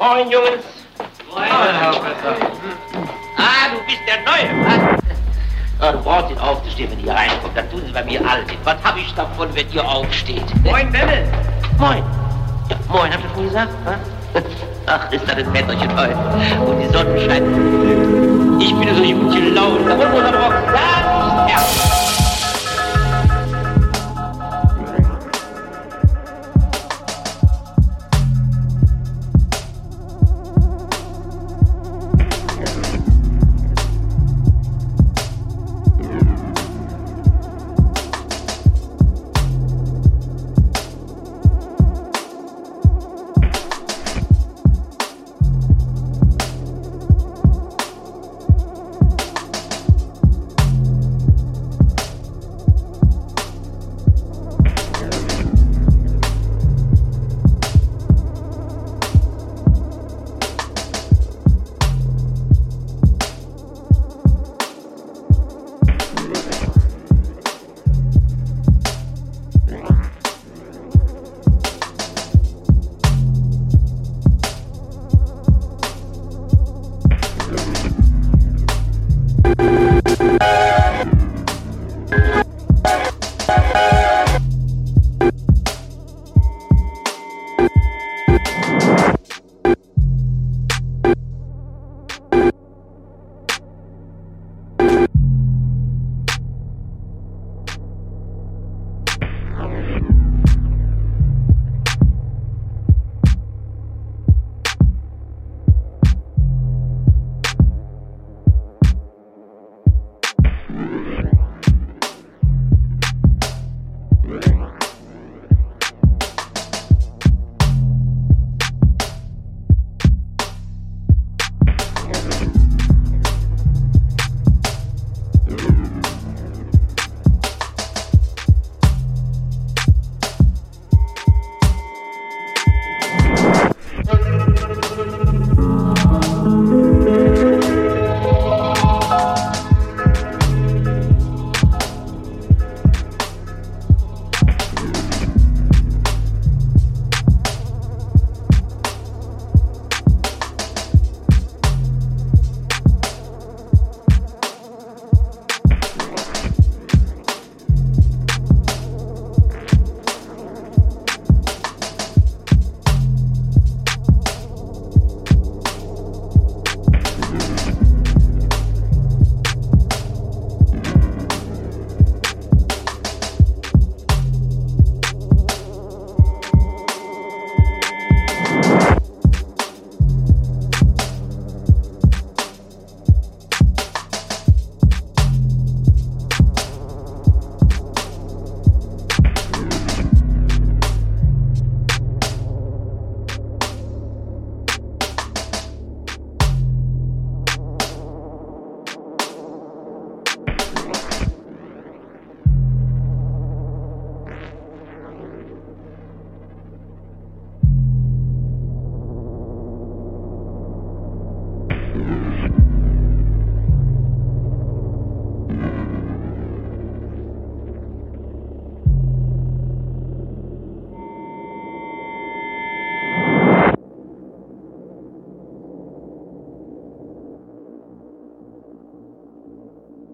Moin, Jungs. Moin, Herr Professor. Ah, du bist der Neue, was? Ja, du brauchst nicht aufzustehen, wenn ihr reinkommt. Dann tun sie bei mir alle. Was hab ich davon, wenn ihr aufsteht? Moin, Bemmel. Moin. Ja, moin, habt ihr schon gesagt, was? Ach, ist das ein Wetterchen heute. Und die Sonne scheint. Ich bin so gut gelaunt. Da wollen wir doch